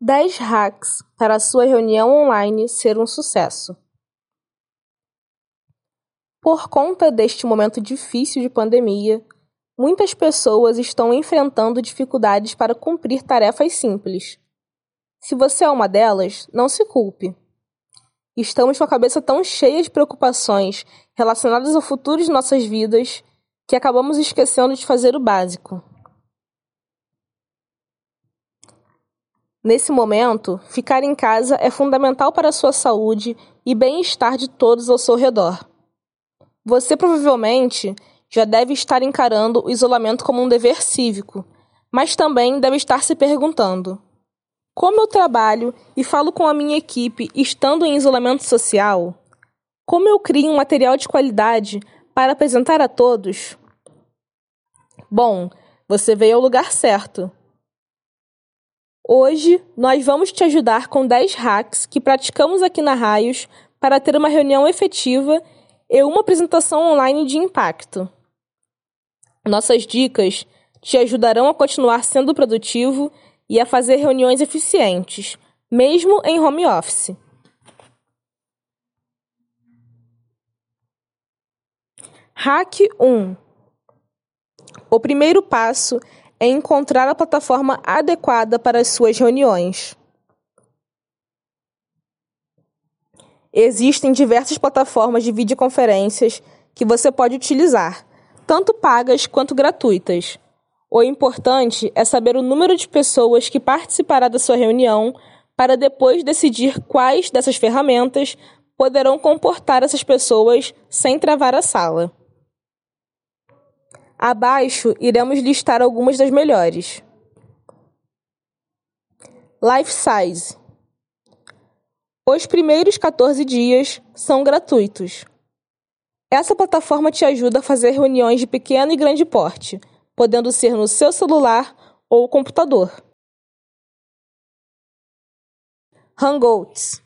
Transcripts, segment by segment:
10 hacks para sua reunião online ser um sucesso. Por conta deste momento difícil de pandemia, muitas pessoas estão enfrentando dificuldades para cumprir tarefas simples. Se você é uma delas, não se culpe. Estamos com a cabeça tão cheia de preocupações relacionadas ao futuro de nossas vidas que acabamos esquecendo de fazer o básico. Nesse momento, ficar em casa é fundamental para a sua saúde e bem-estar de todos ao seu redor. Você provavelmente já deve estar encarando o isolamento como um dever cívico, mas também deve estar se perguntando: como eu trabalho e falo com a minha equipe estando em isolamento social? Como eu crio um material de qualidade para apresentar a todos? Bom, você veio ao lugar certo. Hoje, nós vamos te ajudar com 10 hacks que praticamos aqui na Raios para ter uma reunião efetiva e uma apresentação online de impacto. Nossas dicas te ajudarão a continuar sendo produtivo e a fazer reuniões eficientes, mesmo em home office. Hack 1 O primeiro passo é encontrar a plataforma adequada para as suas reuniões. Existem diversas plataformas de videoconferências que você pode utilizar, tanto pagas quanto gratuitas. O importante é saber o número de pessoas que participará da sua reunião para depois decidir quais dessas ferramentas poderão comportar essas pessoas sem travar a sala. Abaixo iremos listar algumas das melhores. Life Size. Os primeiros 14 dias são gratuitos. Essa plataforma te ajuda a fazer reuniões de pequeno e grande porte, podendo ser no seu celular ou computador. Hangouts.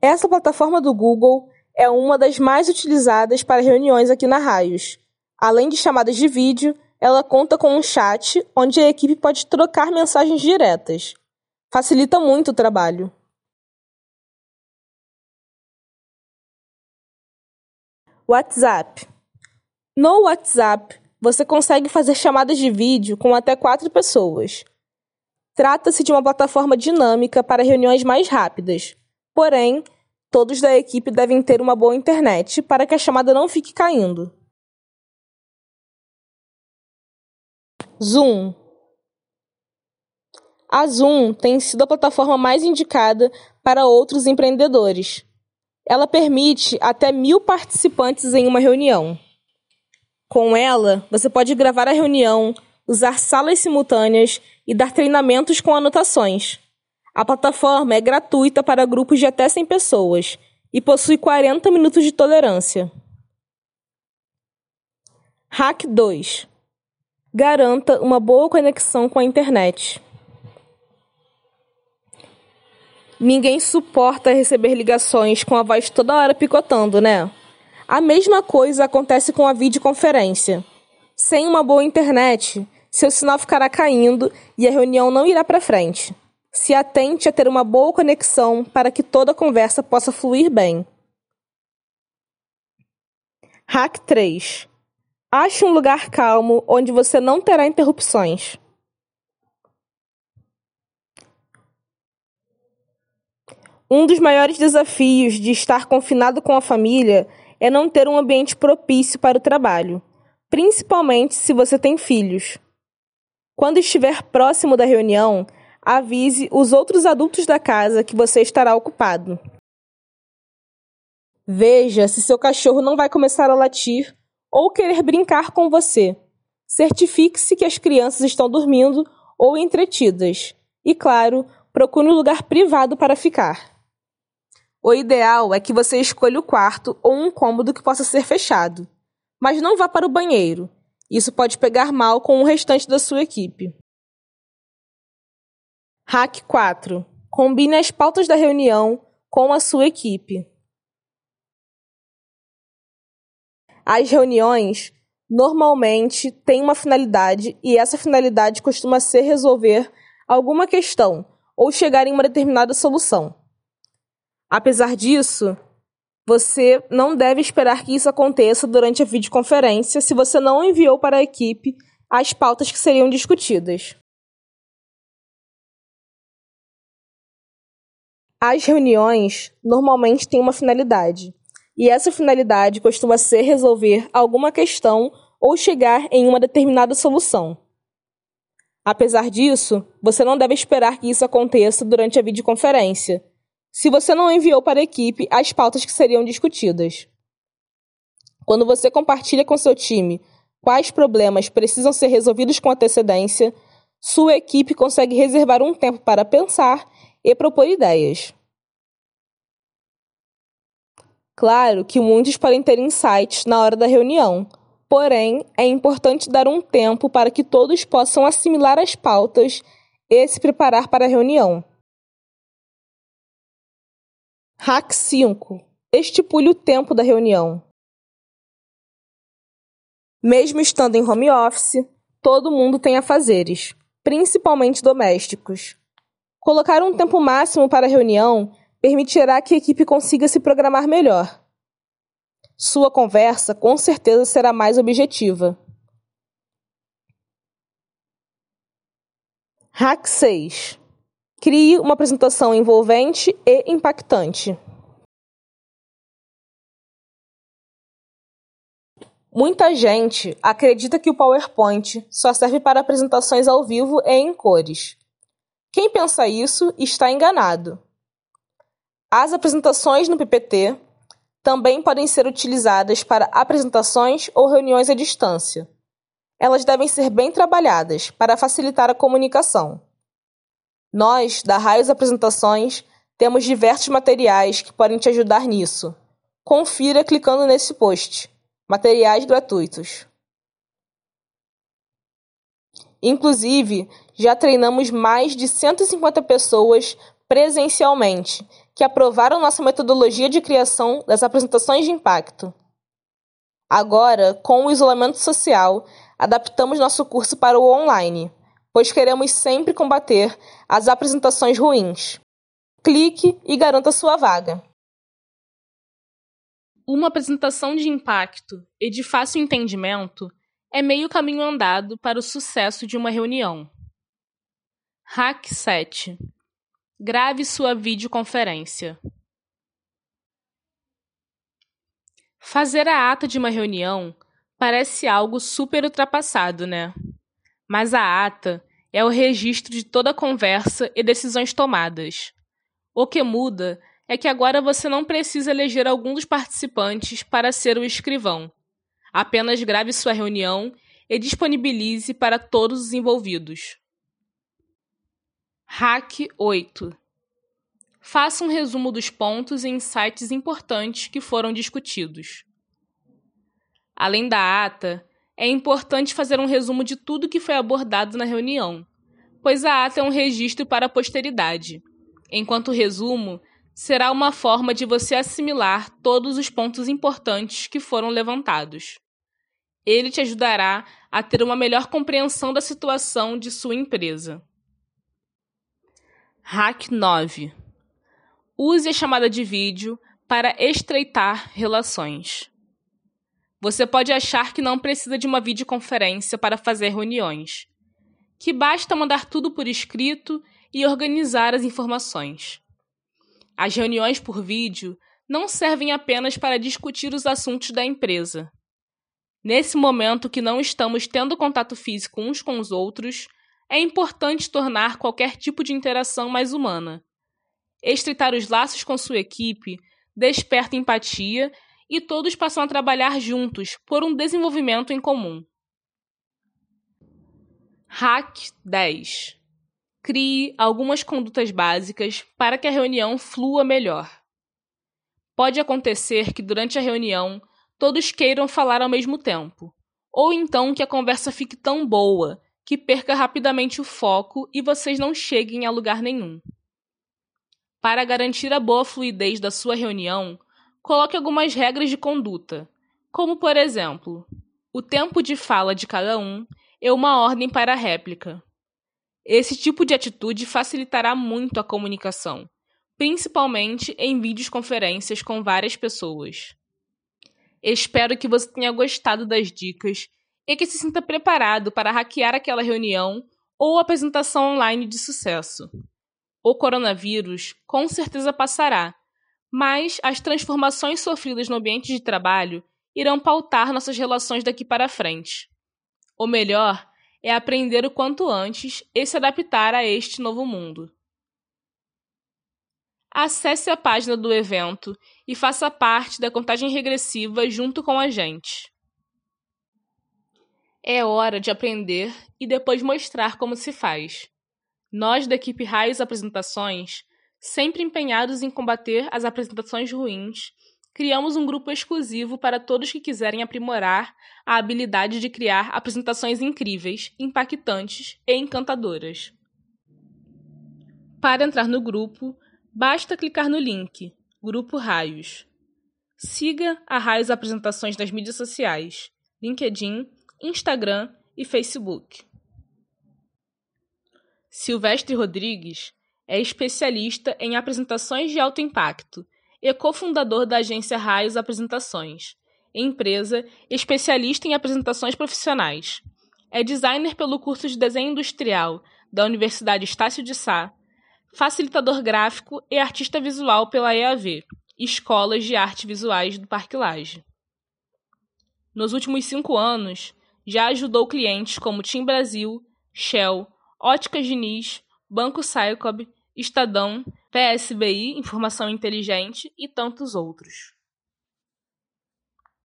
Essa plataforma do Google é uma das mais utilizadas para reuniões aqui na Raios Além de chamadas de vídeo, ela conta com um chat onde a equipe pode trocar mensagens diretas. Facilita muito o trabalho. WhatsApp. No WhatsApp, você consegue fazer chamadas de vídeo com até quatro pessoas. Trata-se de uma plataforma dinâmica para reuniões mais rápidas. Porém, todos da equipe devem ter uma boa internet para que a chamada não fique caindo. Zoom. A Zoom tem sido a plataforma mais indicada para outros empreendedores. Ela permite até mil participantes em uma reunião. Com ela, você pode gravar a reunião, usar salas simultâneas e dar treinamentos com anotações. A plataforma é gratuita para grupos de até 100 pessoas e possui 40 minutos de tolerância. Hack 2 Garanta uma boa conexão com a internet. Ninguém suporta receber ligações com a voz toda hora picotando, né? A mesma coisa acontece com a videoconferência. Sem uma boa internet, seu sinal ficará caindo e a reunião não irá para frente. Se atente a ter uma boa conexão para que toda a conversa possa fluir bem. Hack 3. Ache um lugar calmo onde você não terá interrupções. Um dos maiores desafios de estar confinado com a família é não ter um ambiente propício para o trabalho, principalmente se você tem filhos. Quando estiver próximo da reunião, avise os outros adultos da casa que você estará ocupado. Veja se seu cachorro não vai começar a latir ou querer brincar com você. Certifique-se que as crianças estão dormindo ou entretidas. E, claro, procure um lugar privado para ficar. O ideal é que você escolha o quarto ou um cômodo que possa ser fechado. Mas não vá para o banheiro. Isso pode pegar mal com o restante da sua equipe. Hack 4. Combine as pautas da reunião com a sua equipe. As reuniões normalmente têm uma finalidade e essa finalidade costuma ser resolver alguma questão ou chegar em uma determinada solução. Apesar disso, você não deve esperar que isso aconteça durante a videoconferência se você não enviou para a equipe as pautas que seriam discutidas. As reuniões normalmente têm uma finalidade, e essa finalidade costuma ser resolver alguma questão ou chegar em uma determinada solução. Apesar disso, você não deve esperar que isso aconteça durante a videoconferência, se você não enviou para a equipe as pautas que seriam discutidas. Quando você compartilha com seu time quais problemas precisam ser resolvidos com antecedência, sua equipe consegue reservar um tempo para pensar e propor ideias. Claro que muitos podem ter insights na hora da reunião, porém é importante dar um tempo para que todos possam assimilar as pautas e se preparar para a reunião. Hack 5. Estipule o tempo da reunião. Mesmo estando em home office, todo mundo tem afazeres, principalmente domésticos. Colocar um tempo máximo para a reunião permitirá que a equipe consiga se programar melhor. Sua conversa com certeza será mais objetiva. Hack 6. Crie uma apresentação envolvente e impactante. Muita gente acredita que o PowerPoint só serve para apresentações ao vivo e em cores. Quem pensa isso está enganado. As apresentações no PPT também podem ser utilizadas para apresentações ou reuniões à distância. Elas devem ser bem trabalhadas para facilitar a comunicação. Nós, da Raios Apresentações, temos diversos materiais que podem te ajudar nisso. Confira clicando nesse post. Materiais gratuitos. Inclusive, já treinamos mais de 150 pessoas presencialmente que aprovaram nossa metodologia de criação das apresentações de impacto. Agora, com o isolamento social, adaptamos nosso curso para o online pois queremos sempre combater as apresentações ruins. Clique e garanta sua vaga. Uma apresentação de impacto e de fácil entendimento é meio caminho andado para o sucesso de uma reunião. Hack 7. Grave sua videoconferência. Fazer a ata de uma reunião parece algo super ultrapassado, né? mas a ata é o registro de toda a conversa e decisões tomadas. O que muda é que agora você não precisa eleger algum dos participantes para ser o escrivão. Apenas grave sua reunião e disponibilize para todos os envolvidos. Hack 8 Faça um resumo dos pontos e insights importantes que foram discutidos. Além da ata, é importante fazer um resumo de tudo que foi abordado na reunião, pois a ata é um registro para a posteridade, enquanto o resumo será uma forma de você assimilar todos os pontos importantes que foram levantados. Ele te ajudará a ter uma melhor compreensão da situação de sua empresa. Hack 9 Use a chamada de vídeo para estreitar relações. Você pode achar que não precisa de uma videoconferência para fazer reuniões, que basta mandar tudo por escrito e organizar as informações. As reuniões por vídeo não servem apenas para discutir os assuntos da empresa. Nesse momento que não estamos tendo contato físico uns com os outros, é importante tornar qualquer tipo de interação mais humana. Estreitar os laços com sua equipe desperta empatia e todos passam a trabalhar juntos por um desenvolvimento em comum. Hack 10 Crie algumas condutas básicas para que a reunião flua melhor. Pode acontecer que durante a reunião todos queiram falar ao mesmo tempo, ou então que a conversa fique tão boa que perca rapidamente o foco e vocês não cheguem a lugar nenhum. Para garantir a boa fluidez da sua reunião, coloque algumas regras de conduta, como, por exemplo, o tempo de fala de cada um e uma ordem para a réplica. Esse tipo de atitude facilitará muito a comunicação, principalmente em videoconferências com várias pessoas. Espero que você tenha gostado das dicas e que se sinta preparado para hackear aquela reunião ou apresentação online de sucesso. O coronavírus com certeza passará, mas as transformações sofridas no ambiente de trabalho irão pautar nossas relações daqui para frente. O melhor é aprender o quanto antes e se adaptar a este novo mundo. Acesse a página do evento e faça parte da contagem regressiva junto com a gente. É hora de aprender e depois mostrar como se faz. Nós da equipe Raios Apresentações, sempre empenhados em combater as apresentações ruins, criamos um grupo exclusivo para todos que quiserem aprimorar a habilidade de criar apresentações incríveis, impactantes e encantadoras. Para entrar no grupo, basta clicar no link Grupo Raios. Siga a Raios Apresentações nas mídias sociais, LinkedIn, Instagram e Facebook. Silvestre Rodrigues é especialista em apresentações de alto impacto e cofundador da agência Raios Apresentações, empresa especialista em apresentações profissionais. É designer pelo curso de desenho industrial da Universidade Estácio de Sá, facilitador gráfico e artista visual pela EAV, Escolas de Arte Visuais do Parque Lage. Nos últimos cinco anos, já ajudou clientes como Tim Brasil, Shell, Óticas Diniz, Banco Saicob, Estadão, PSBI, Informação Inteligente e tantos outros.